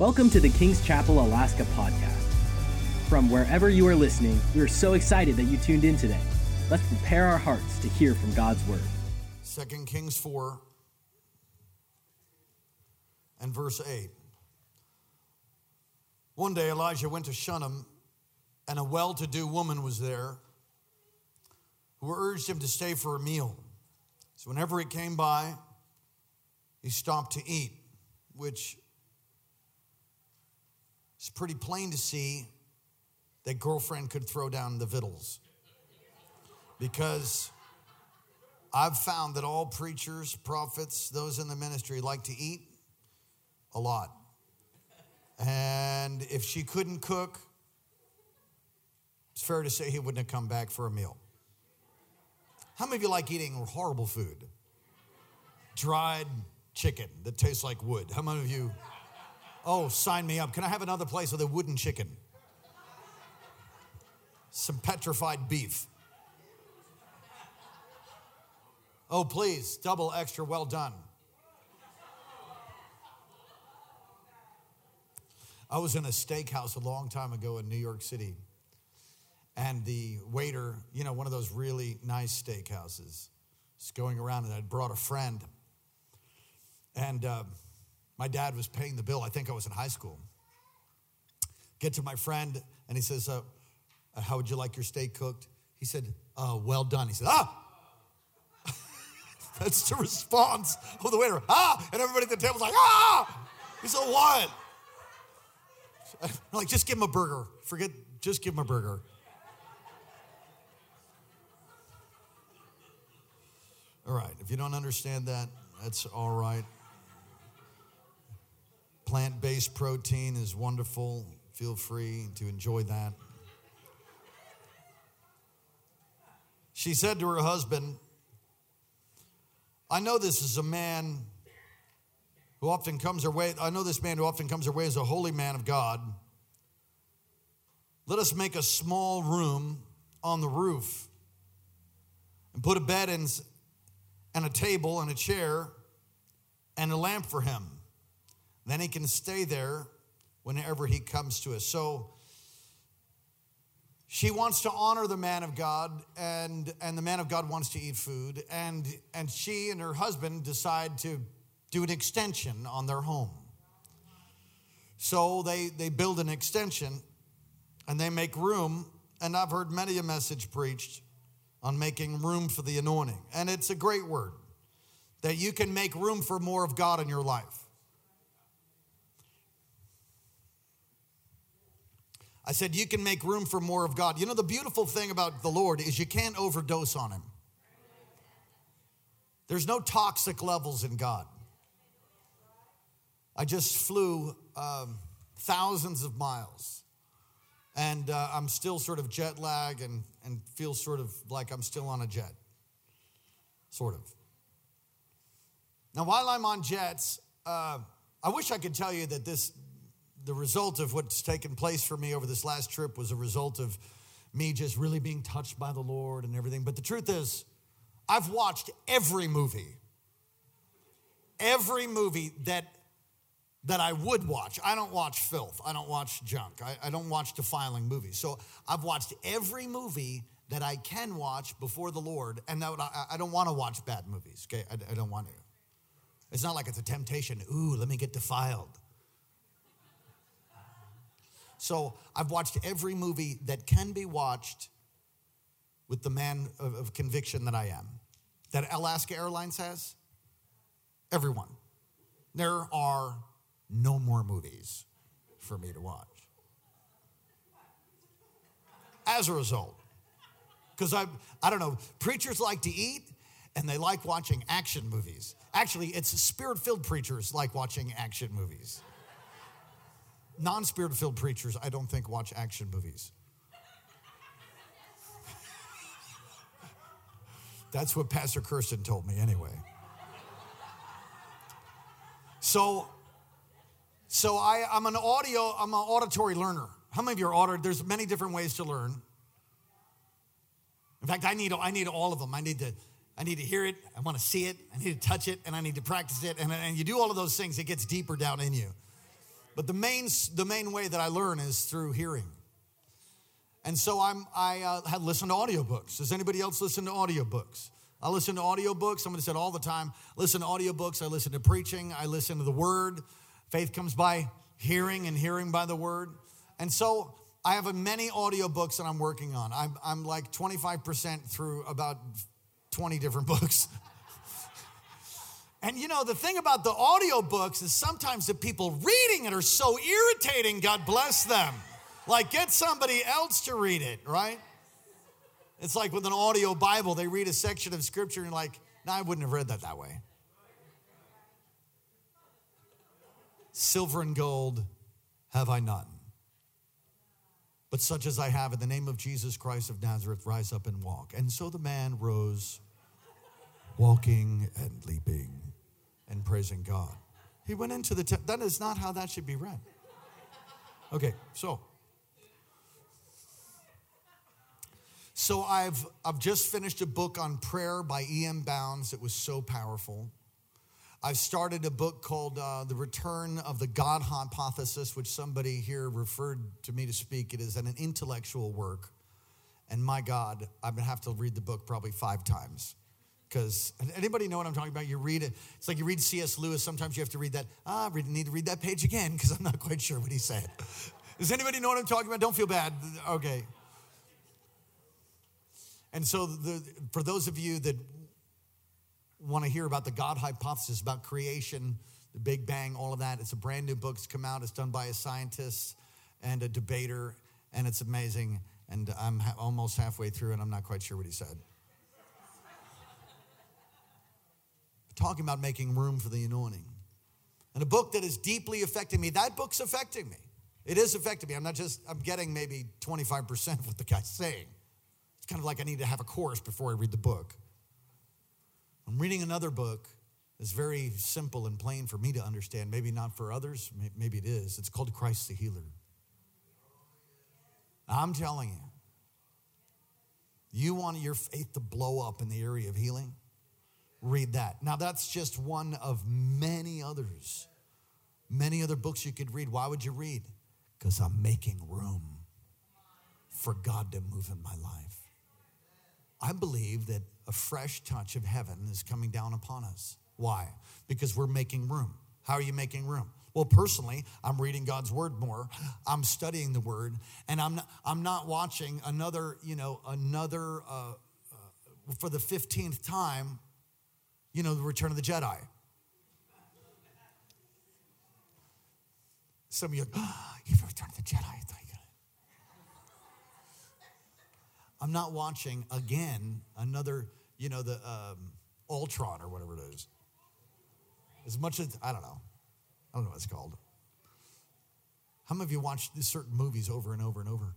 Welcome to the King's Chapel Alaska podcast. From wherever you are listening, we are so excited that you tuned in today. Let's prepare our hearts to hear from God's word. 2 Kings 4 and verse 8. One day Elijah went to Shunem, and a well to do woman was there who urged him to stay for a meal. So whenever he came by, he stopped to eat, which is pretty plain to see that girlfriend could throw down the victuals. Because I've found that all preachers, prophets, those in the ministry like to eat a lot. And if she couldn't cook, it's fair to say he wouldn't have come back for a meal. How many of you like eating horrible food? Dried chicken that tastes like wood. How many of you? Oh, sign me up. Can I have another place with a wooden chicken? Some petrified beef. Oh, please, double extra well done. I was in a steakhouse a long time ago in New York City, and the waiter, you know, one of those really nice steakhouses, was going around, and I'd brought a friend, and uh, my dad was paying the bill. I think I was in high school. Get to my friend, and he says, uh, "How would you like your steak cooked?" He said, uh, "Well done." He said, "Ah." That's the response of the waiter. Ah! And everybody at the table's like, ah! He said, what? I'm like, just give him a burger. Forget, just give him a burger. All right, if you don't understand that, that's all right. Plant based protein is wonderful. Feel free to enjoy that. She said to her husband, I know this is a man who often comes our way. I know this man who often comes our way as a holy man of God. Let us make a small room on the roof and put a bed in, and a table and a chair and a lamp for him. Then he can stay there whenever he comes to us. So she wants to honor the man of God, and, and the man of God wants to eat food. And, and she and her husband decide to do an extension on their home. So they, they build an extension and they make room. And I've heard many a message preached on making room for the anointing. And it's a great word that you can make room for more of God in your life. I said, you can make room for more of God. You know, the beautiful thing about the Lord is you can't overdose on Him. There's no toxic levels in God. I just flew um, thousands of miles, and uh, I'm still sort of jet lag and, and feel sort of like I'm still on a jet. Sort of. Now, while I'm on jets, uh, I wish I could tell you that this the result of what's taken place for me over this last trip was a result of me just really being touched by the Lord and everything. But the truth is, I've watched every movie, every movie that that I would watch. I don't watch filth. I don't watch junk. I, I don't watch defiling movies. So I've watched every movie that I can watch before the Lord, and that I, I don't want to watch bad movies. Okay, I, I don't want to. It's not like it's a temptation. Ooh, let me get defiled. So I've watched every movie that can be watched with the man of, of conviction that I am. That Alaska Airlines has? Everyone. There are no more movies for me to watch. As a result, because I, I don't know, preachers like to eat and they like watching action movies. Actually, it's spirit filled preachers like watching action movies non spirit filled preachers, I don't think, watch action movies. That's what Pastor Kirsten told me anyway. So, so I, I'm an audio, I'm an auditory learner. How many of you are auditory? There's many different ways to learn. In fact, I need, I need all of them. I need to, I need to hear it. I want to see it. I need to touch it, and I need to practice it. And, and you do all of those things, it gets deeper down in you. But the main, the main way that I learn is through hearing. And so I'm, I uh, have listened to audiobooks. Does anybody else listen to audiobooks? I listen to audiobooks. Somebody said all the time, listen to audiobooks. I listen to preaching. I listen to the word. Faith comes by hearing and hearing by the word. And so I have many audiobooks that I'm working on. I'm, I'm like 25% through about 20 different books. And you know, the thing about the audiobooks is sometimes the people reading it are so irritating, God bless them. Like, get somebody else to read it, right? It's like with an audio Bible, they read a section of scripture and like, no, I wouldn't have read that that way. Silver and gold have I none. But such as I have, in the name of Jesus Christ of Nazareth, rise up and walk. And so the man rose, walking and leaping and praising God. He went into the temple. That is not how that should be read. Okay, so So I've, I've just finished a book on prayer by E.M. Bounds. It was so powerful. I've started a book called uh, The Return of the God Hypothesis, which somebody here referred to me to speak. It is an intellectual work. And my God, I'm gonna have to read the book probably five times. Because anybody know what I'm talking about? You read it, it's like you read C.S. Lewis, sometimes you have to read that. Ah, I need to read that page again because I'm not quite sure what he said. Does anybody know what I'm talking about? Don't feel bad. Okay. And so, the, for those of you that want to hear about the God hypothesis, about creation, the Big Bang, all of that, it's a brand new book. It's come out. It's done by a scientist and a debater, and it's amazing. And I'm ha- almost halfway through, and I'm not quite sure what he said. Talking about making room for the anointing. And a book that is deeply affecting me, that book's affecting me. It is affecting me. I'm not just, I'm getting maybe 25% of what the guy's saying It's kind of like I need to have a course before I read the book. I'm reading another book that's very simple and plain for me to understand. Maybe not for others, maybe it is. It's called Christ the Healer. I'm telling you, you want your faith to blow up in the area of healing? Read that. Now, that's just one of many others. Many other books you could read. Why would you read? Because I'm making room for God to move in my life. I believe that a fresh touch of heaven is coming down upon us. Why? Because we're making room. How are you making room? Well, personally, I'm reading God's word more. I'm studying the word, and I'm not, I'm not watching another, you know, another uh, uh, for the 15th time, you know, the Return of the Jedi. Some of you, oh, you've returned the Jedi. I'm not watching again another, you know, the um, Ultron or whatever it is. As much as, I don't know. I don't know what it's called. How many of you watch certain movies over and over and over?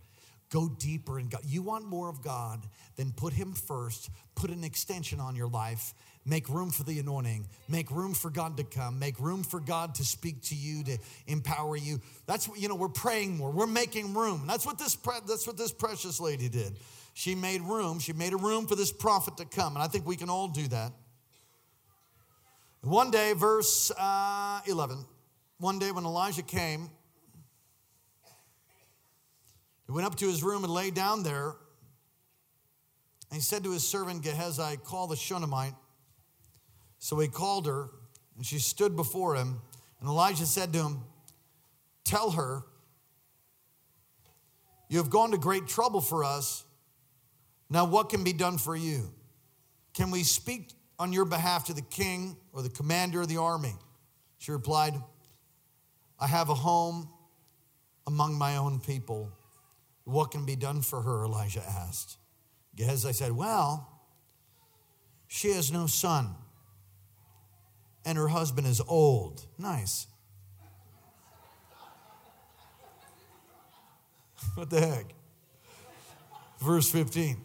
Go deeper in God. You want more of God, then put Him first, put an extension on your life, make room for the anointing, make room for God to come, make room for God to speak to you, to empower you. That's what, you know, we're praying more, we're making room. That's what this, that's what this precious lady did she made room. She made a room for this prophet to come. And I think we can all do that. One day, verse uh, 11, one day when Elijah came, he went up to his room and lay down there. And he said to his servant Gehazi, Call the Shunammite. So he called her, and she stood before him. And Elijah said to him, Tell her, you have gone to great trouble for us now, what can be done for you? Can we speak on your behalf to the king or the commander of the army? She replied, I have a home among my own people. What can be done for her? Elijah asked. Gehazi said, Well, she has no son, and her husband is old. Nice. what the heck? Verse 15.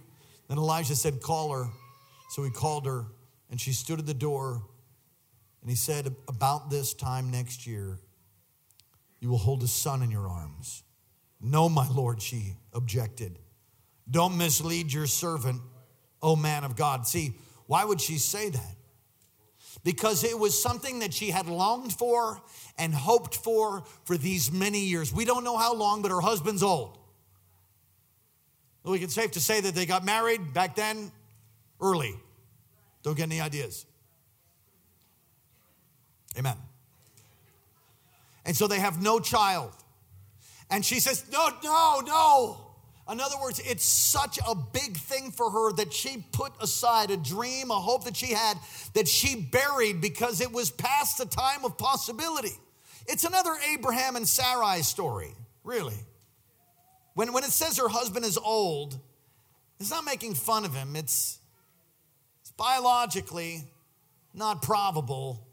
Then Elijah said, Call her. So he called her, and she stood at the door. And he said, About this time next year, you will hold a son in your arms. No, my Lord, she objected. Don't mislead your servant, O man of God. See, why would she say that? Because it was something that she had longed for and hoped for for these many years. We don't know how long, but her husband's old. We can safe to say that they got married back then early. Don't get any ideas. Amen. And so they have no child. And she says, No, no, no. In other words, it's such a big thing for her that she put aside a dream, a hope that she had, that she buried because it was past the time of possibility. It's another Abraham and Sarai story, really. When, when it says her husband is old, it's not making fun of him, it's, it's biologically not probable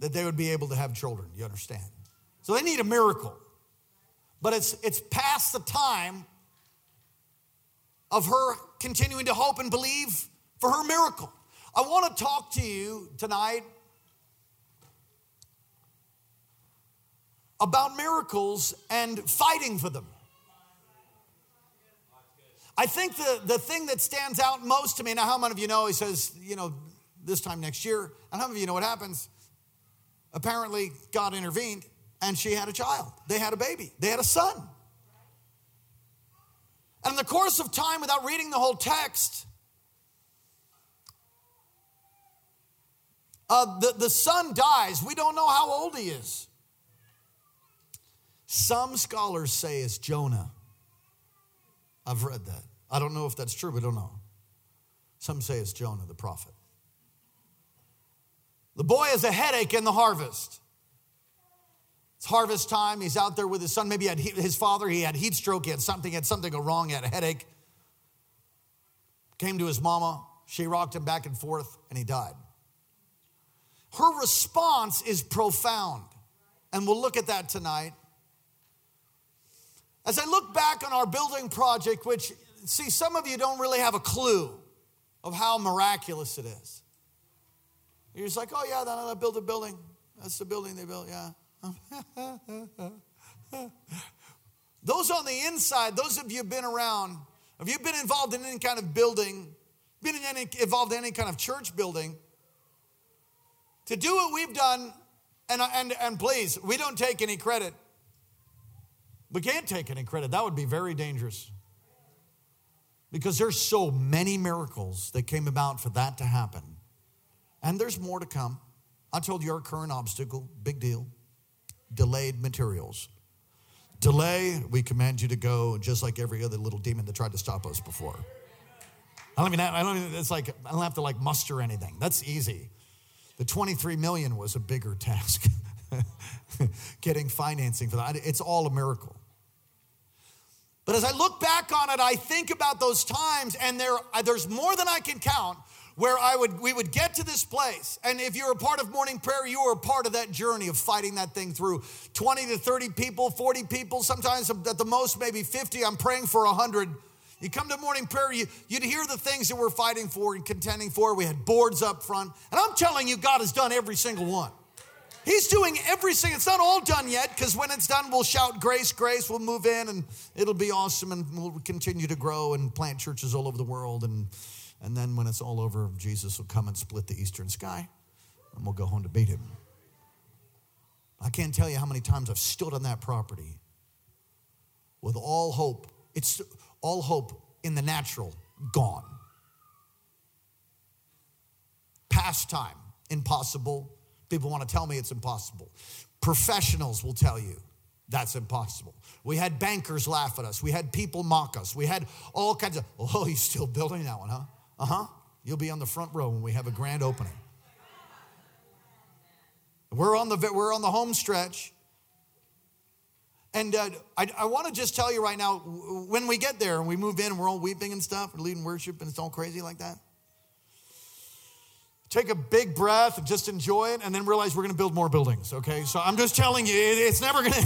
that they would be able to have children. You understand? So they need a miracle. But it's, it's past the time of her continuing to hope and believe for her miracle. I want to talk to you tonight about miracles and fighting for them. I think the, the thing that stands out most to me, now, how many of you know he says, you know, this time next year, and how many of you know what happens? Apparently, God intervened and she had a child. They had a baby, they had a son. And in the course of time, without reading the whole text, uh, the, the son dies. We don't know how old he is. Some scholars say it's Jonah. I've read that. I don't know if that's true, but I don't know. Some say it's Jonah, the prophet. The boy has a headache in the harvest. It's harvest time. He's out there with his son. Maybe he had his father, he had heat stroke, he had something, he had something go wrong, he had a headache. Came to his mama. She rocked him back and forth, and he died. Her response is profound. And we'll look at that tonight. As I look back on our building project, which, see, some of you don't really have a clue of how miraculous it is. You're just like, oh, yeah, then I built a building. That's the building they built, yeah. those on the inside, those of you been around, have you been involved in any kind of building, been in any, involved in any kind of church building? To do what we've done, and, and, and please, we don't take any credit. We can't take any credit. That would be very dangerous. Because there's so many miracles that came about for that to happen. And there's more to come. I told you our current obstacle, big deal. Delayed materials. Delay, we command you to go, just like every other little demon that tried to stop us before. I don't even, I don't even, it's like, I don't have to like muster anything. That's easy. The 23 million was a bigger task. Getting financing for that, it's all a miracle. But as I look back on it, I think about those times, and there, there's more than I can count where I would we would get to this place. And if you're a part of morning prayer, you are a part of that journey of fighting that thing through. 20 to 30 people, 40 people, sometimes at the most maybe 50. I'm praying for 100. You come to morning prayer, you, you'd hear the things that we're fighting for and contending for. We had boards up front. And I'm telling you, God has done every single one. He's doing everything. It's not all done yet because when it's done, we'll shout grace, grace. We'll move in and it'll be awesome and we'll continue to grow and plant churches all over the world and and then when it's all over, Jesus will come and split the eastern sky, and we'll go home to beat him. I can't tell you how many times I've stood on that property with all hope. It's all hope in the natural gone. Past time, impossible. People want to tell me it's impossible. Professionals will tell you that's impossible. We had bankers laugh at us. We had people mock us. We had all kinds of, oh, he's still building that one, huh? Uh huh. You'll be on the front row when we have a grand opening. We're on the, we're on the home stretch. And uh, I, I want to just tell you right now when we get there and we move in and we're all weeping and stuff, we're leading worship and it's all crazy like that. Take a big breath and just enjoy it and then realize we're going to build more buildings, okay? So I'm just telling you, it, it's never going to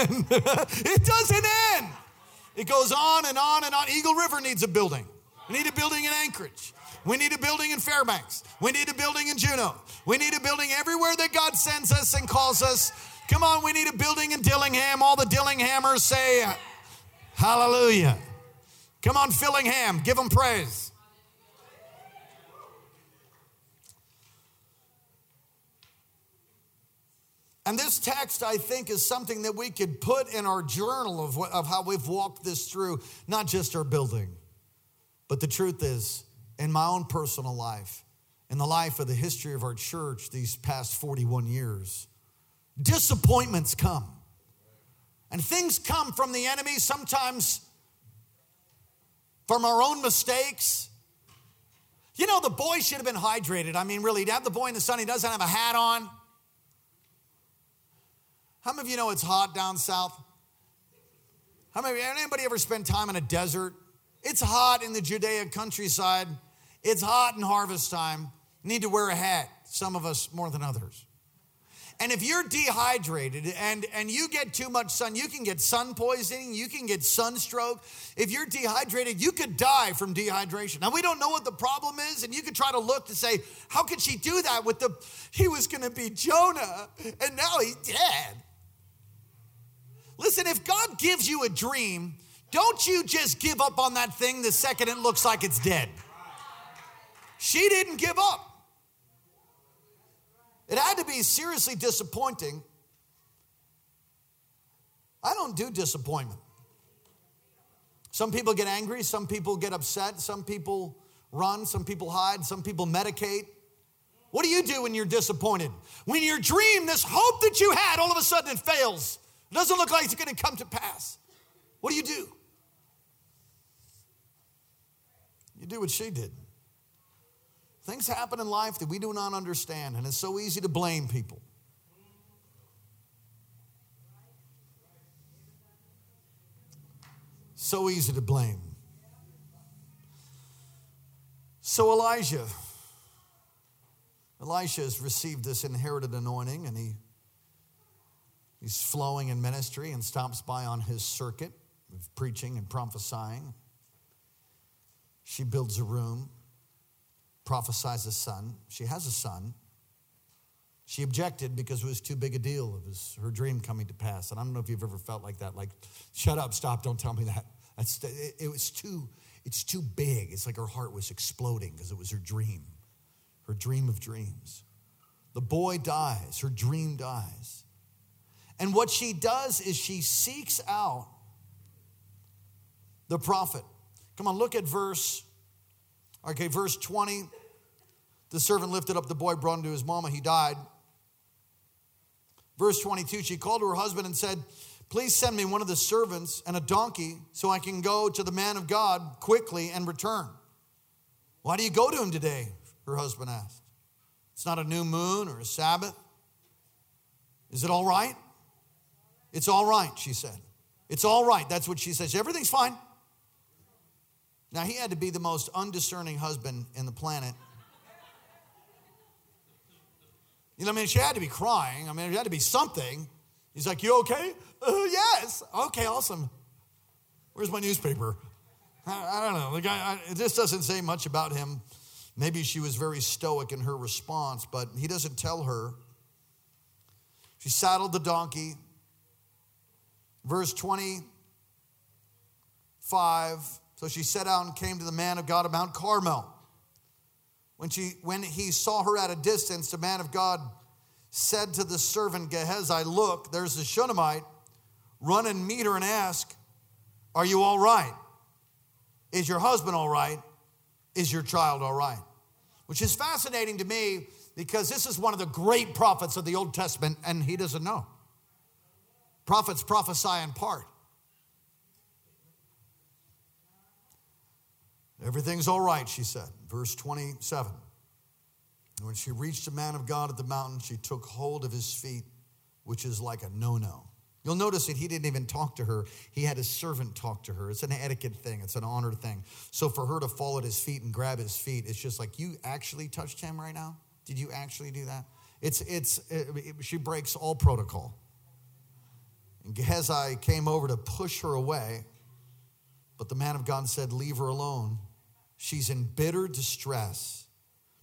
end. it doesn't end. It goes on and on and on. Eagle River needs a building. We need a building in Anchorage. We need a building in Fairbanks. We need a building in Juneau. We need a building everywhere that God sends us and calls us. Come on, we need a building in Dillingham. All the Dillinghammers say, Hallelujah. Come on, Dillingham, give them praise. And this text, I think, is something that we could put in our journal of, what, of how we've walked this through, not just our building. But the truth is, in my own personal life, in the life of the history of our church these past 41 years, disappointments come. And things come from the enemy, sometimes from our own mistakes. You know, the boy should have been hydrated. I mean, really, to have the boy in the sun, he doesn't have a hat on. How many of you know it's hot down south? How many, anybody ever spend time in a desert? It's hot in the Judea countryside. It's hot in harvest time. You need to wear a hat, some of us more than others. And if you're dehydrated and, and you get too much sun, you can get sun poisoning, you can get sunstroke. If you're dehydrated, you could die from dehydration. Now, we don't know what the problem is, and you could try to look to say, how could she do that with the, he was gonna be Jonah, and now he's dead. Listen, if God gives you a dream, don't you just give up on that thing the second it looks like it's dead. She didn't give up. It had to be seriously disappointing. I don't do disappointment. Some people get angry, some people get upset, some people run, some people hide, some people medicate. What do you do when you're disappointed? When your dream, this hope that you had, all of a sudden it fails. It doesn't look like it's going to come to pass. What do you do? You do what she did. Things happen in life that we do not understand, and it's so easy to blame people. So easy to blame. So Elijah, Elisha has received this inherited anointing, and he He's flowing in ministry and stops by on his circuit of preaching and prophesying. She builds a room, prophesies a son. She has a son. She objected because it was too big a deal. It was her dream coming to pass. And I don't know if you've ever felt like that. Like, shut up, stop, don't tell me that. That's, it, was too, it's too big. It's like her heart was exploding because it was her dream, her dream of dreams. The boy dies, her dream dies. And what she does is she seeks out the prophet. Come on, look at verse, okay, verse 20. The servant lifted up the boy, brought him to his mama. He died. Verse 22, she called to her husband and said, Please send me one of the servants and a donkey so I can go to the man of God quickly and return. Why do you go to him today? Her husband asked. It's not a new moon or a Sabbath. Is it all right? It's all right, she said. It's all right. That's what she says. Everything's fine. Now, he had to be the most undiscerning husband in the planet. You know, I mean, she had to be crying. I mean, it had to be something. He's like, You okay? Uh, yes. Okay, awesome. Where's my newspaper? I, I don't know. The guy, I, this doesn't say much about him. Maybe she was very stoic in her response, but he doesn't tell her. She saddled the donkey, Verse 25 So she set out and came to the man of God at Mount Carmel. When, she, when he saw her at a distance, the man of God said to the servant Gehazi, Look, there's a Shunammite. Run and meet her and ask, Are you all right? Is your husband all right? Is your child all right? Which is fascinating to me because this is one of the great prophets of the Old Testament, and he doesn't know. Prophets prophesy in part. Everything's all right, she said. Verse 27. When she reached a man of God at the mountain, she took hold of his feet, which is like a no no. You'll notice that he didn't even talk to her. He had his servant talk to her. It's an etiquette thing, it's an honor thing. So for her to fall at his feet and grab his feet, it's just like, you actually touched him right now? Did you actually do that? It's, it's, it, she breaks all protocol. And Gehazi came over to push her away, but the man of God said, Leave her alone. She's in bitter distress,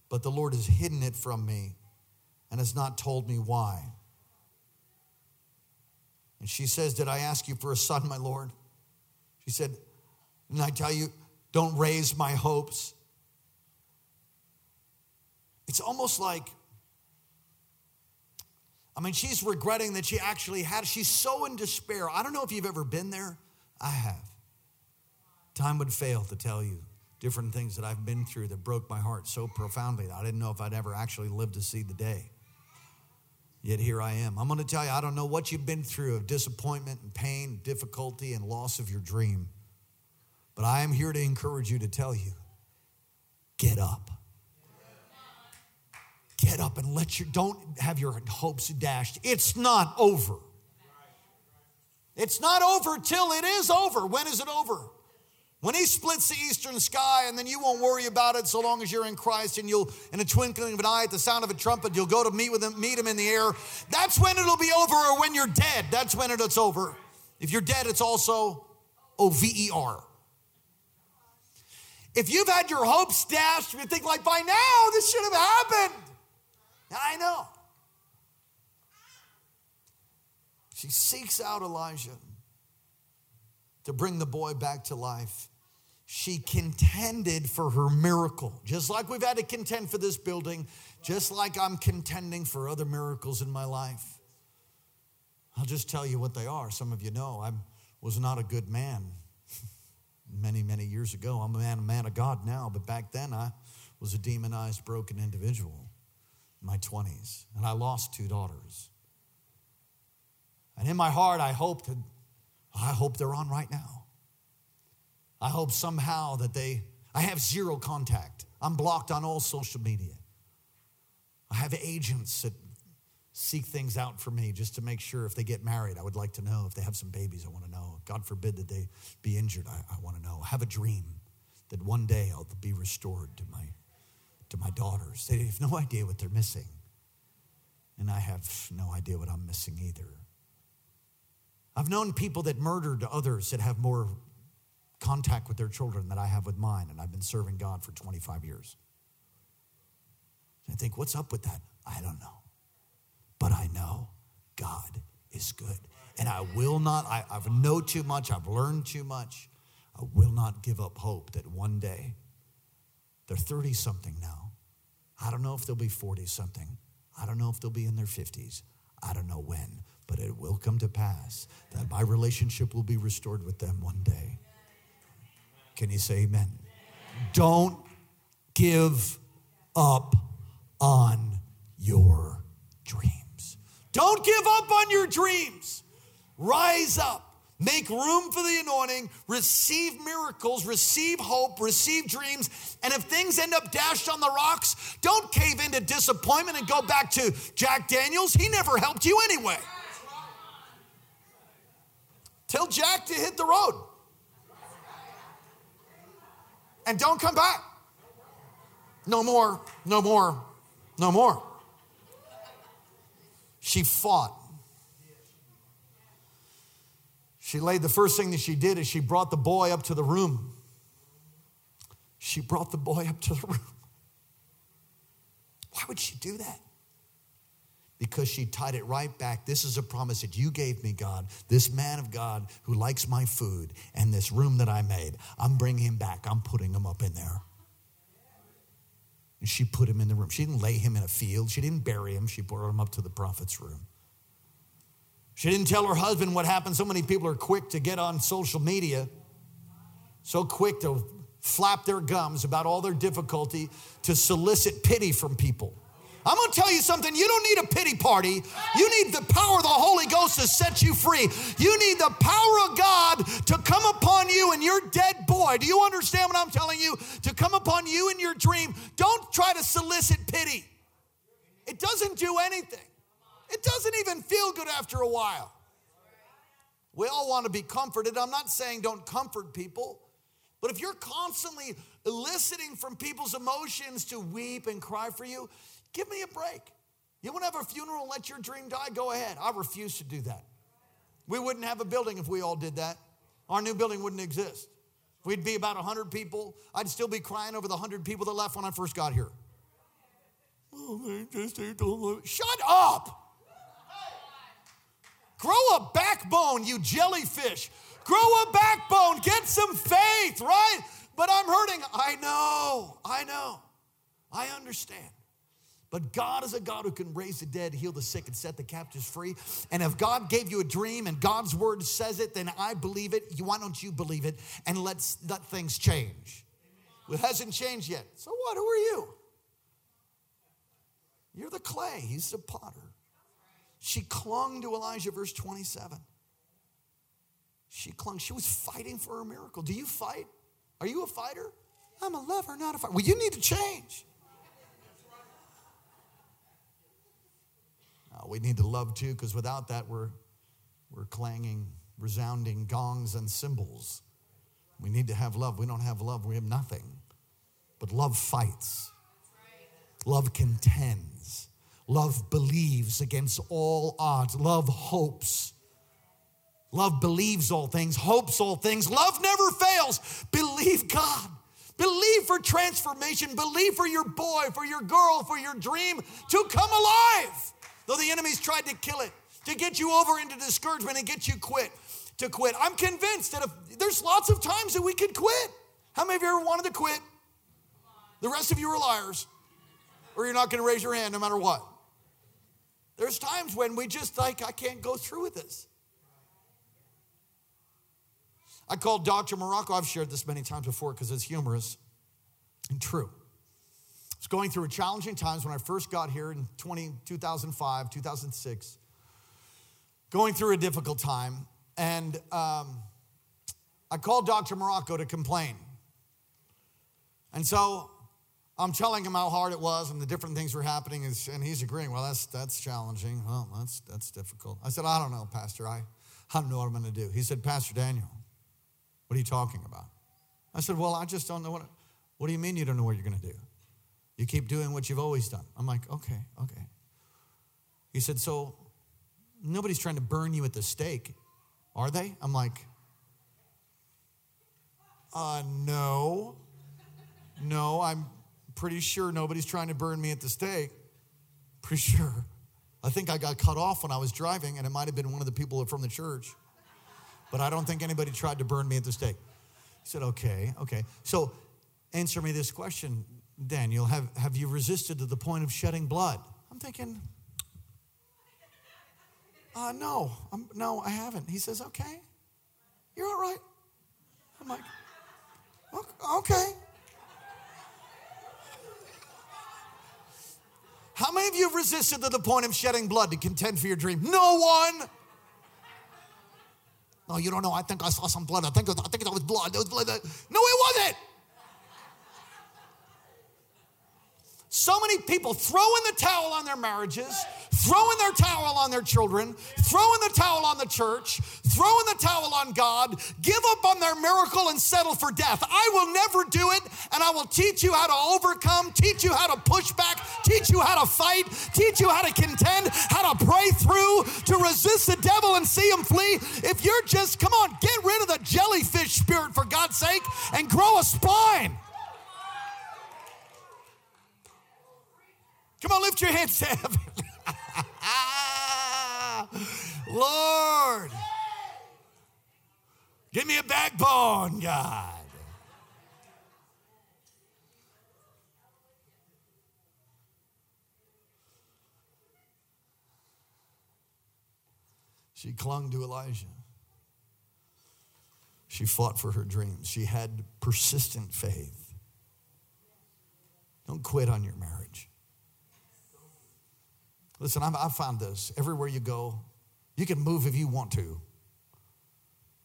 but the Lord has hidden it from me and has not told me why. And she says, Did I ask you for a son, my Lord? She said, And I tell you, don't raise my hopes. It's almost like I mean, she's regretting that she actually had, she's so in despair. I don't know if you've ever been there. I have. Time would fail to tell you different things that I've been through that broke my heart so profoundly that I didn't know if I'd ever actually live to see the day. Yet here I am. I'm going to tell you, I don't know what you've been through of disappointment and pain, difficulty, and loss of your dream. But I am here to encourage you to tell you get up. Get up and let your, don't have your hopes dashed. It's not over. It's not over till it is over. When is it over? When he splits the eastern sky, and then you won't worry about it so long as you're in Christ, and you'll, in a twinkling of an eye, at the sound of a trumpet, you'll go to meet with him, meet him in the air. That's when it'll be over, or when you're dead. That's when it's over. If you're dead, it's also O V E R. If you've had your hopes dashed, you think like by now this should have happened. I know. She seeks out Elijah to bring the boy back to life she contended for her miracle. Just like we've had to contend for this building, just like I'm contending for other miracles in my life. I'll just tell you what they are. Some of you know I was not a good man many, many years ago. I'm a man, a man of God now, but back then I was a demonized, broken individual in my 20s, and I lost two daughters. And in my heart, I hoped, I hope they're on right now. I hope somehow that they, I have zero contact. I'm blocked on all social media. I have agents that seek things out for me just to make sure if they get married, I would like to know. If they have some babies, I want to know. God forbid that they be injured, I, I want to know. I have a dream that one day I'll be restored to my, to my daughters. They have no idea what they're missing. And I have no idea what I'm missing either. I've known people that murdered others that have more contact with their children that I have with mine, and I've been serving God for 25 years. I think, what's up with that? I don't know. But I know God is good. And I will not, I, I know too much, I've learned too much. I will not give up hope that one day, they're 30 something now. I don't know if they'll be 40 something. I don't know if they'll be in their 50s. I don't know when, but it will come to pass that my relationship will be restored with them one day. Can you say amen? Don't give up on your dreams. Don't give up on your dreams. Rise up. Make room for the anointing, receive miracles, receive hope, receive dreams. And if things end up dashed on the rocks, don't cave into disappointment and go back to Jack Daniels. He never helped you anyway. Tell Jack to hit the road and don't come back. No more, no more, no more. She fought. She laid the first thing that she did is she brought the boy up to the room. She brought the boy up to the room. Why would she do that? Because she tied it right back. This is a promise that you gave me, God. This man of God who likes my food and this room that I made, I'm bringing him back. I'm putting him up in there. And she put him in the room. She didn't lay him in a field, she didn't bury him. She brought him up to the prophet's room. She didn't tell her husband what happened. So many people are quick to get on social media, so quick to flap their gums about all their difficulty to solicit pity from people. I'm going to tell you something. You don't need a pity party. You need the power of the Holy Ghost to set you free. You need the power of God to come upon you and your dead boy. Do you understand what I'm telling you? To come upon you in your dream. Don't try to solicit pity, it doesn't do anything. It doesn't even feel good after a while. We all want to be comforted. I'm not saying don't comfort people, but if you're constantly eliciting from people's emotions to weep and cry for you, Give me a break. You want to have a funeral and let your dream die? Go ahead. I refuse to do that. We wouldn't have a building if we all did that. Our new building wouldn't exist. We'd be about 100 people. I'd still be crying over the 100 people that left when I first got here. Oh, they just Shut up! Grow a backbone, you jellyfish. Grow a backbone. Get some faith, right? But I'm hurting. I know. I know. I understand. But God is a God who can raise the dead, heal the sick, and set the captives free. And if God gave you a dream and God's word says it, then I believe it. Why don't you believe it? And let's let things change. It hasn't changed yet. So what? Who are you? You're the clay, he's the potter. She clung to Elijah, verse 27. She clung. She was fighting for a miracle. Do you fight? Are you a fighter? I'm a lover, not a fighter. Well, you need to change. Uh, we need to love too, because without that, we're, we're clanging, resounding gongs and cymbals. We need to have love. We don't have love, we have nothing. But love fights, love contends, love believes against all odds, love hopes. Love believes all things, hopes all things. Love never fails. Believe God. Believe for transformation. Believe for your boy, for your girl, for your dream to come alive. Though the enemy's tried to kill it, to get you over into discouragement and get you quit, to quit. I'm convinced that if there's lots of times that we could quit. How many of you ever wanted to quit? The rest of you are liars, or you're not going to raise your hand no matter what. There's times when we just like, I can't go through with this. I called Dr. Morocco. I've shared this many times before because it's humorous and true was going through challenging times when I first got here in 20, 2005, 2006. Going through a difficult time. And um, I called Dr. Morocco to complain. And so I'm telling him how hard it was and the different things were happening, and he's agreeing. Well, that's that's challenging. Well, that's that's difficult. I said, I don't know, Pastor. I, I don't know what I'm going to do. He said, Pastor Daniel, what are you talking about? I said, Well, I just don't know what. What do you mean you don't know what you're going to do? You keep doing what you've always done. I'm like, okay, okay. He said, so nobody's trying to burn you at the stake, are they? I'm like, uh, no. No, I'm pretty sure nobody's trying to burn me at the stake. Pretty sure. I think I got cut off when I was driving, and it might have been one of the people from the church. But I don't think anybody tried to burn me at the stake. He said, okay, okay. So answer me this question Daniel, have, have you resisted to the point of shedding blood? I'm thinking, uh, no, I'm, no, I haven't. He says, okay, you're all right. I'm like, okay. How many of you have resisted to the point of shedding blood to contend for your dream? No one. No, you don't know. I think I saw some blood. I think, I think it was blood. It was blood. No, it wasn't. So many people throwing the towel on their marriages, throwing their towel on their children, throwing the towel on the church, throwing the towel on God, give up on their miracle and settle for death. I will never do it, and I will teach you how to overcome, teach you how to push back, teach you how to fight, teach you how to contend, how to pray through, to resist the devil and see him flee. If you're just, come on, get rid of the jellyfish spirit for God's sake and grow a spine. Come on, lift your hands to heaven. Lord, give me a backbone, God. She clung to Elijah. She fought for her dreams. She had persistent faith. Don't quit on your marriage. Listen, I've, I've found this. Everywhere you go, you can move if you want to.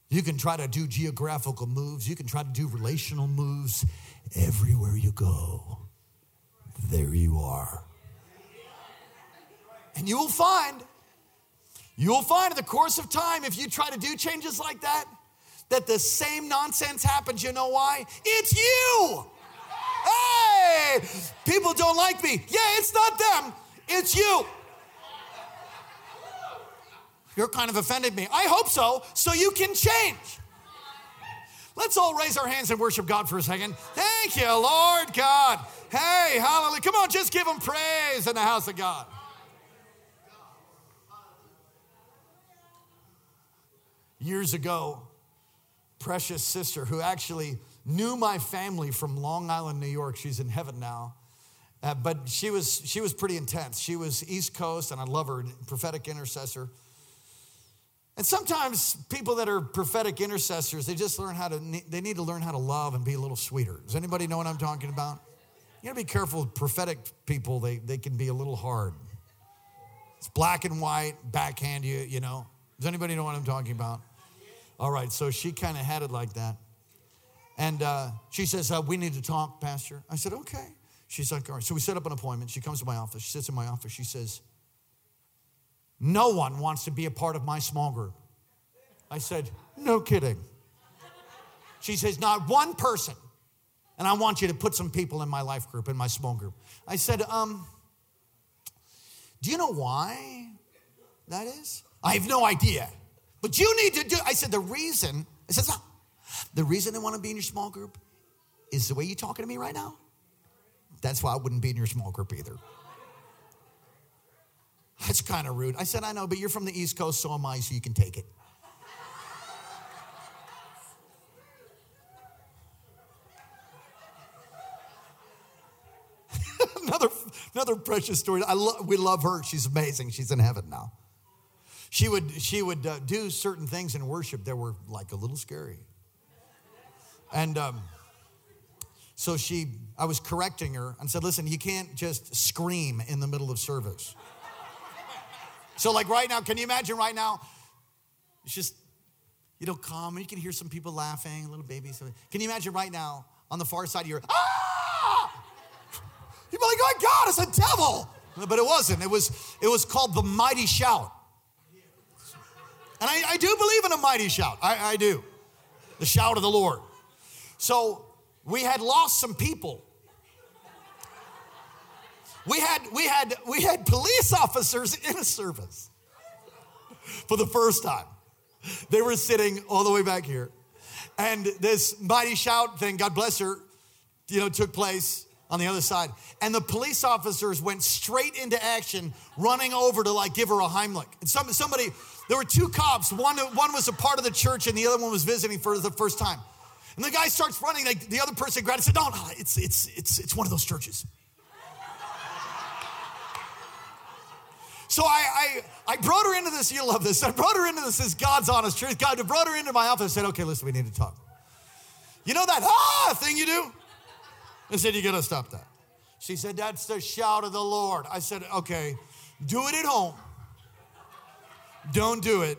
You can try to do geographical moves, you can try to do relational moves. Everywhere you go, there you are. And you will find, you will find in the course of time, if you try to do changes like that, that the same nonsense happens. You know why? It's you. Hey, people don't like me. Yeah, it's not them, it's you. You're kind of offended me. I hope so, so you can change. Let's all raise our hands and worship God for a second. Thank you, Lord God. Hey, hallelujah. Come on, just give him praise in the house of God. Years ago, precious sister who actually knew my family from Long Island, New York, she's in heaven now. Uh, but she was she was pretty intense. She was East Coast, and I love her, prophetic intercessor. And sometimes people that are prophetic intercessors, they just learn how to they need to learn how to love and be a little sweeter. Does anybody know what I'm talking about? You gotta be careful with prophetic people, they, they can be a little hard. It's black and white, backhand you, you know. Does anybody know what I'm talking about? All right, so she kind of had it like that. And uh, she says, uh, We need to talk, Pastor. I said, Okay. She's like, All right. So we set up an appointment. She comes to my office. She sits in my office. She says, No one wants to be a part of my small group. I said, No kidding. She says, Not one person. And I want you to put some people in my life group, in my small group. I said, Um, do you know why that is? I have no idea. But you need to do, I said, the reason, I said, the reason I want to be in your small group is the way you're talking to me right now. That's why I wouldn't be in your small group either. That's kind of rude. I said, I know, but you're from the East Coast, so am I, so you can take it. another, another precious story. I lo- we love her. She's amazing. She's in heaven now. She would, she would uh, do certain things in worship that were like a little scary. And um, so she, I was correcting her and said, listen, you can't just scream in the middle of service. So, like right now, can you imagine right now? It's just, you know, calm, you can hear some people laughing, little babies. Can you imagine right now on the far side of your, ah! You'd be like, oh my God, it's a devil. But it wasn't. It was, it was called the mighty shout. And I, I do believe in a mighty shout. I, I do. The shout of the Lord. So we had lost some people. We had, we had, we had police officers in a service for the first time. They were sitting all the way back here. And this mighty shout thing, God bless her, you know, took place on the other side. And the police officers went straight into action, running over to like give her a Heimlich. And some, somebody, there were two cops. One, one was a part of the church and the other one was visiting for the first time. And the guy starts running. Like the other person grabbed and said, "No, no, it's it's it's it's one of those churches." So I, I, I brought her into this. You love this. I brought her into this. This God's honest truth. God brought her into my office. and said, "Okay, listen, we need to talk." You know that ah thing you do? I said, "You gotta stop that." She said, "That's the shout of the Lord." I said, "Okay, do it at home." Don't do it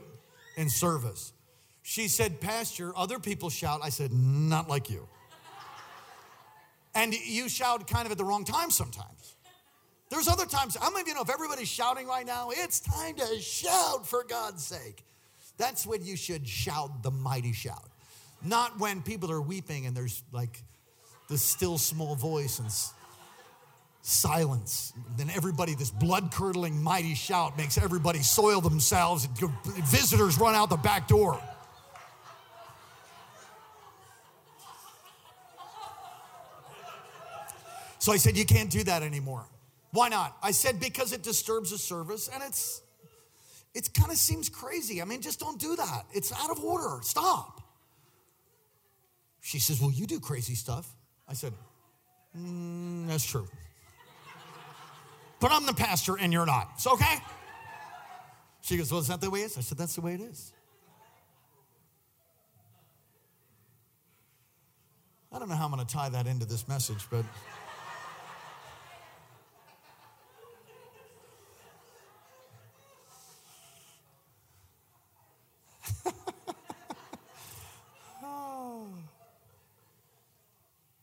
in service. She said, Pastor, other people shout. I said, Not like you. And you shout kind of at the wrong time sometimes. There's other times, how many of you know if everybody's shouting right now, it's time to shout for God's sake? That's when you should shout the mighty shout. Not when people are weeping and there's like the still small voice and silence. Then everybody, this blood curdling, mighty shout makes everybody soil themselves. And visitors run out the back door. So I said, You can't do that anymore. Why not? I said, Because it disturbs the service and it's. It kind of seems crazy. I mean, just don't do that. It's out of order. Stop. She says, Well, you do crazy stuff. I said, mm, That's true but I'm the pastor and you're not. It's okay? She goes, Well, is that the way it is? I said, That's the way it is. I don't know how I'm going to tie that into this message, but.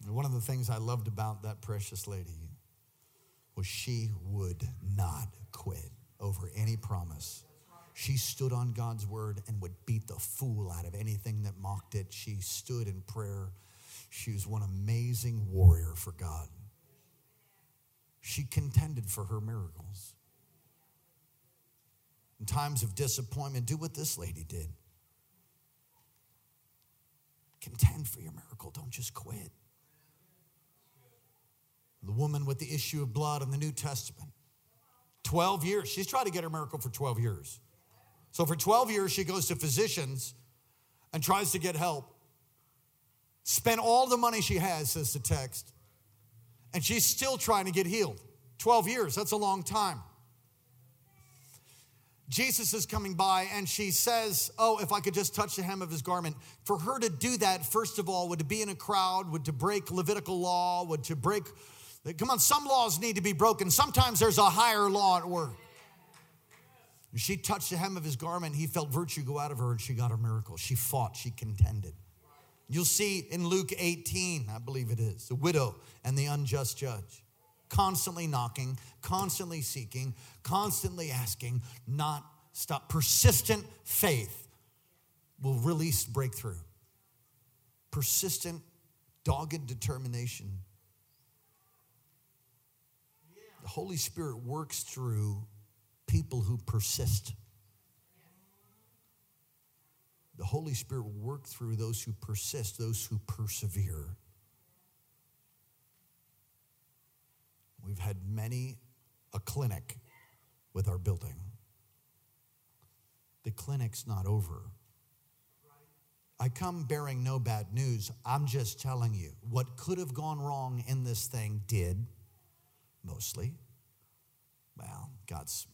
One of the things I loved about that precious lady was she would not quit over any promise. She stood on God's word and would beat the fool out of anything that mocked it. She stood in prayer. She was one amazing warrior for God. She contended for her miracles. In times of disappointment, do what this lady did. Contend for your miracle. Don't just quit the woman with the issue of blood in the New Testament. 12 years. She's tried to get her miracle for 12 years. So for 12 years, she goes to physicians and tries to get help. Spent all the money she has, says the text, And she's still trying to get healed. 12 years, that's a long time. Jesus is coming by and she says, Oh, if I could just touch the hem of his garment. For her to do that, first of all, would to be in a crowd, would to break Levitical law, would to break, come on, some laws need to be broken. Sometimes there's a higher law at work. She touched the hem of his garment, he felt virtue go out of her, and she got her miracle. She fought, she contended. You'll see in Luke 18, I believe it is, the widow and the unjust judge constantly knocking, constantly seeking, constantly asking, not stop. Persistent faith will release breakthrough. Persistent, dogged determination. The Holy Spirit works through people who persist. The Holy Spirit will work through those who persist, those who persevere. We've had many a clinic with our building. The clinic's not over. I come bearing no bad news. I'm just telling you what could have gone wrong in this thing did, mostly. Well, God's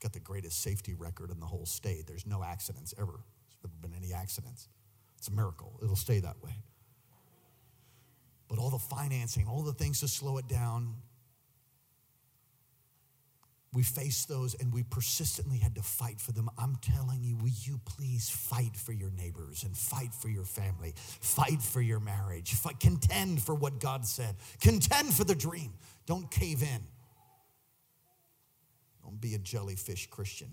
got the greatest safety record in the whole state. There's no accidents ever. There's never been any accidents. It's a miracle. It'll stay that way. But all the financing, all the things to slow it down, we faced those and we persistently had to fight for them. I'm telling you, will you please fight for your neighbors and fight for your family, fight for your marriage, fight, contend for what God said, contend for the dream. Don't cave in. Don't be a jellyfish Christian.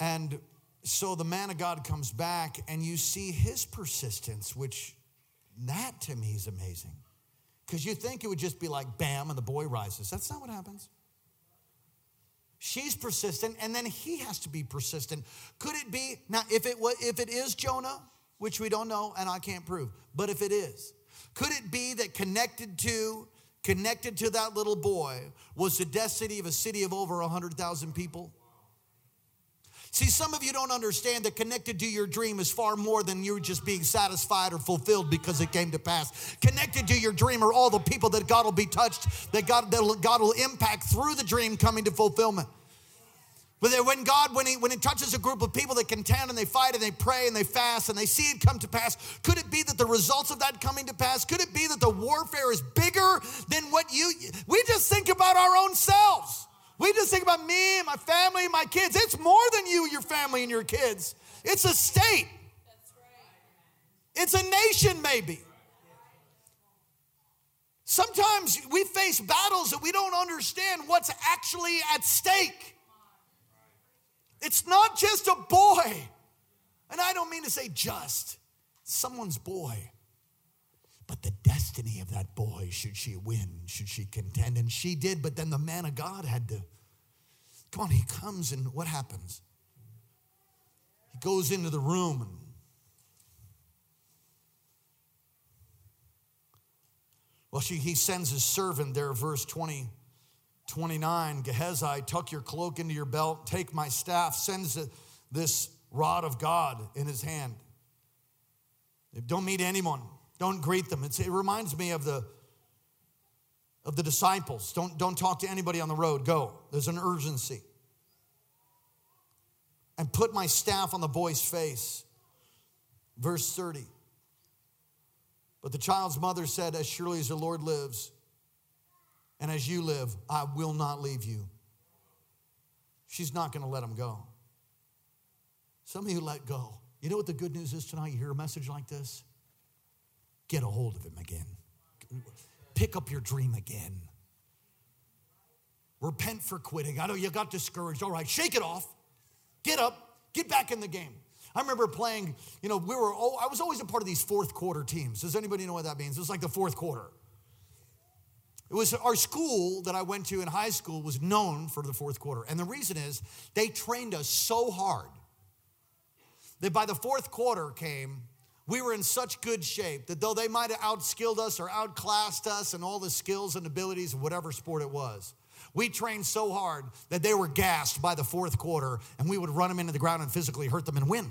And so the man of God comes back, and you see his persistence, which that to me is amazing. Because you think it would just be like bam and the boy rises. That's not what happens. She's persistent, and then he has to be persistent. Could it be now if it was if it is Jonah, which we don't know and I can't prove, but if it is, could it be that connected to connected to that little boy was the destiny of a city of over 100,000 people? See, some of you don't understand that connected to your dream is far more than you just being satisfied or fulfilled because it came to pass. Connected to your dream are all the people that God will be touched, that God, that God will impact through the dream coming to fulfillment. But when God, when he, when he touches a group of people that contend and they fight and they pray and they fast and they see it come to pass, could it be that the results of that coming to pass, could it be that the warfare is bigger than what you, we just think about our own selves. We just think about me and my family and my kids. It's more than you, your family, and your kids. It's a state. It's a nation, maybe. Sometimes we face battles that we don't understand what's actually at stake. It's not just a boy. And I don't mean to say just, someone's boy. But the destiny of that boy, should she win, should she contend? And she did, but then the man of God had to. Come on, he comes and what happens? He goes into the room and Well, she, he sends his servant there, verse 20, 29. Gehazi, tuck your cloak into your belt, take my staff, sends this rod of God in his hand. Don't meet anyone. Don't greet them. It's, it reminds me of the of the disciples. Don't, don't talk to anybody on the road. Go. There's an urgency. And put my staff on the boy's face. Verse 30. But the child's mother said, As surely as the Lord lives, and as you live, I will not leave you. She's not going to let him go. Some of you let go. You know what the good news is tonight? You hear a message like this? Get a hold of him again. Pick up your dream again. Repent for quitting. I know you got discouraged. All right, shake it off. Get up. Get back in the game. I remember playing, you know, we were, oh, I was always a part of these fourth quarter teams. Does anybody know what that means? It was like the fourth quarter. It was our school that I went to in high school was known for the fourth quarter. And the reason is they trained us so hard that by the fourth quarter came, we were in such good shape that though they might have outskilled us or outclassed us in all the skills and abilities of whatever sport it was, we trained so hard that they were gassed by the fourth quarter and we would run them into the ground and physically hurt them and win.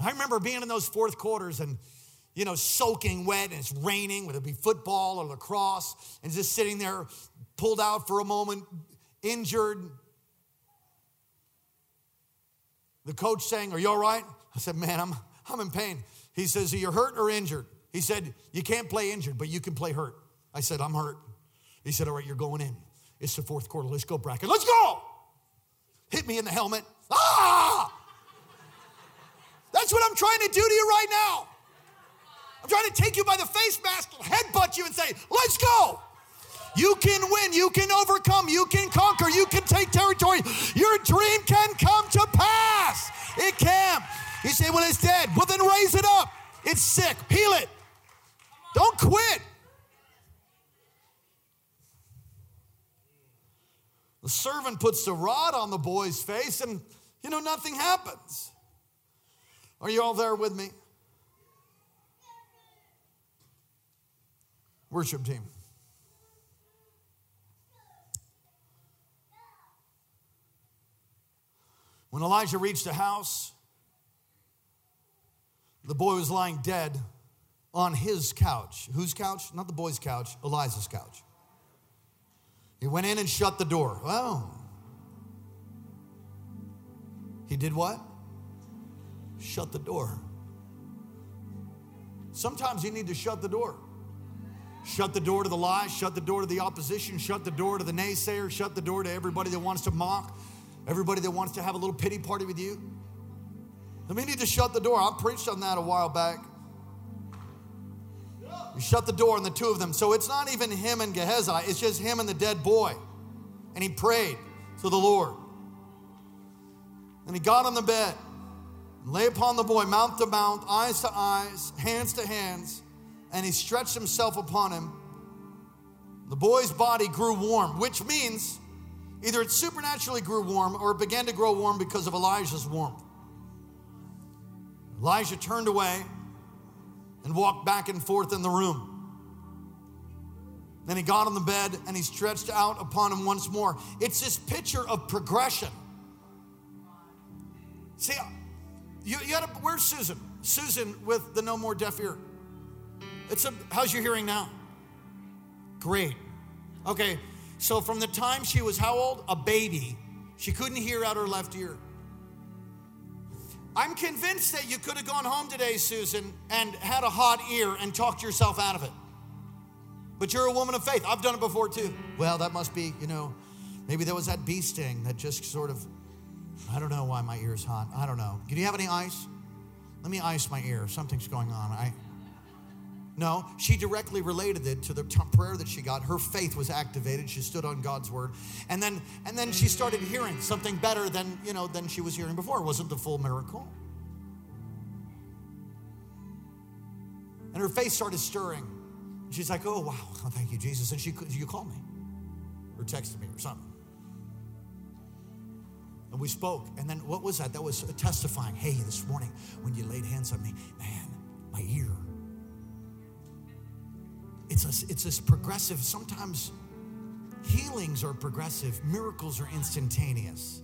I remember being in those fourth quarters and, you know, soaking wet and it's raining, whether it be football or lacrosse, and just sitting there pulled out for a moment, injured. The coach saying, Are you all right? I said, Man, I'm, I'm in pain. He says, Are you hurt or injured? He said, You can't play injured, but you can play hurt. I said, I'm hurt. He said, All right, you're going in. It's the fourth quarter. Let's go, Bracken. Let's go. Hit me in the helmet. Ah! That's what I'm trying to do to you right now. I'm trying to take you by the face mask, headbutt you, and say, Let's go. You can win. You can overcome. You can conquer. You can take territory. Your dream can come to pass. It can. You say, Well, it's dead. Well, then raise it up. It's sick. Heal it. Don't quit. The servant puts the rod on the boy's face, and you know, nothing happens. Are you all there with me? Worship team. When Elijah reached the house, the boy was lying dead on his couch. Whose couch? Not the boy's couch, Elijah's couch. He went in and shut the door. Well, he did what? Shut the door. Sometimes you need to shut the door. Shut the door to the lies, shut the door to the opposition, shut the door to the naysayer, shut the door to everybody that wants to mock, everybody that wants to have a little pity party with you. And we need to shut the door. I preached on that a while back. You shut the door on the two of them. So it's not even him and Gehazi, it's just him and the dead boy. And he prayed to the Lord. And he got on the bed, lay upon the boy, mouth to mouth, eyes to eyes, hands to hands, and he stretched himself upon him. The boy's body grew warm, which means either it supernaturally grew warm or it began to grow warm because of Elijah's warmth. Elijah turned away and walked back and forth in the room. Then he got on the bed and he stretched out upon him once more. It's this picture of progression. See, you, you gotta, where's Susan? Susan with the No More Deaf Ear. It's a, how's your hearing now? Great. Okay, so from the time she was how old? A baby, she couldn't hear out her left ear. I'm convinced that you could have gone home today, Susan, and had a hot ear and talked yourself out of it. But you're a woman of faith. I've done it before too. Well, that must be, you know, maybe there was that bee sting that just sort of, I don't know why my ear's hot. I don't know. Do you have any ice? Let me ice my ear. Something's going on. I. No, she directly related it to the t- prayer that she got. Her faith was activated. She stood on God's word, and then and then she started hearing something better than you know than she was hearing before. It wasn't the full miracle, and her faith started stirring. She's like, "Oh wow, oh, thank you, Jesus." And she you called me, or texted me, or something. And we spoke. And then what was that? That was testifying. Hey, this morning when you laid hands on me, man, my ear it's a, it's this progressive, sometimes healings are progressive, miracles are instantaneous.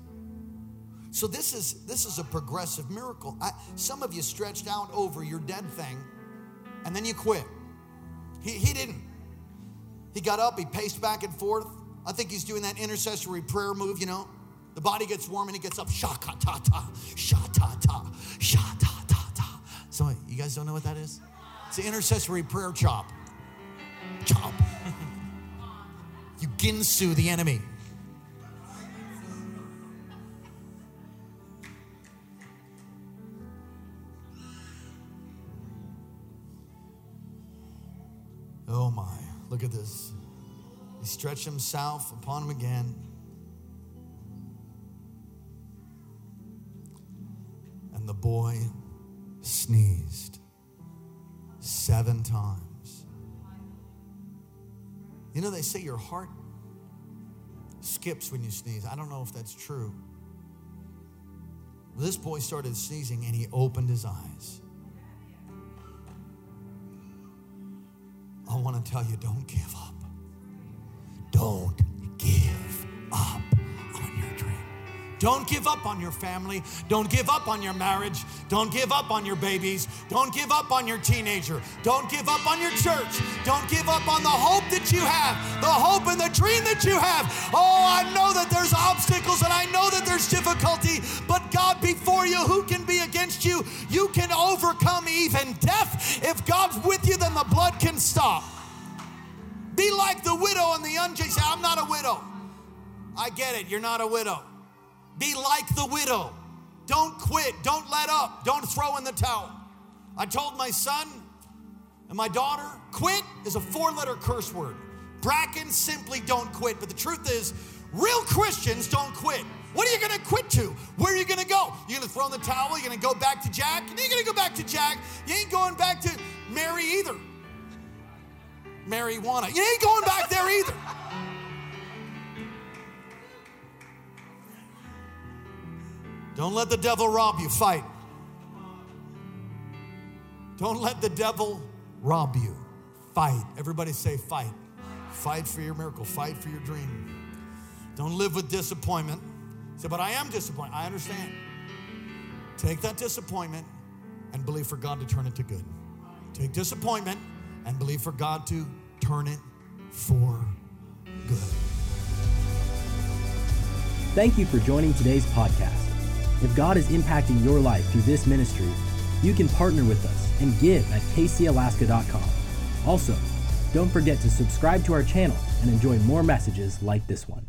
So this is this is a progressive miracle. I, some of you stretched out over your dead thing, and then you quit. He, he didn't. He got up, he paced back and forth. I think he's doing that intercessory prayer move, you know. The body gets warm and he gets up, shaka ta ta, sha ta ta, sha ta ta ta. So you guys don't know what that is? It's the intercessory prayer chop. Chop. you ginsu the enemy. Oh my, look at this. He stretched himself upon him again. And the boy sneezed seven times. You know, they say your heart skips when you sneeze. I don't know if that's true. This boy started sneezing and he opened his eyes. I want to tell you don't give up. Don't give up. Don't give up on your family. Don't give up on your marriage. Don't give up on your babies. Don't give up on your teenager. Don't give up on your church. Don't give up on the hope that you have, the hope and the dream that you have. Oh, I know that there's obstacles and I know that there's difficulty, but God before you, who can be against you? You can overcome even death. If God's with you, then the blood can stop. Be like the widow and the unjust. I'm not a widow. I get it. You're not a widow. Be like the widow. Don't quit. Don't let up. Don't throw in the towel. I told my son and my daughter, quit is a four letter curse word. Bracken simply don't quit. But the truth is, real Christians don't quit. What are you going to quit to? Where are you going to go? You're going to throw in the towel? You're going to go back to Jack? You ain't going to go back to Jack. You ain't going back to Mary either. Marijuana. You ain't going back there either. Don't let the devil rob you. Fight. Don't let the devil rob you. Fight. Everybody say fight. Fight for your miracle. Fight for your dream. Don't live with disappointment. Say, but I am disappointed. I understand. Take that disappointment and believe for God to turn it to good. Take disappointment and believe for God to turn it for good. Thank you for joining today's podcast. If God is impacting your life through this ministry, you can partner with us and give at kcalaska.com. Also, don't forget to subscribe to our channel and enjoy more messages like this one.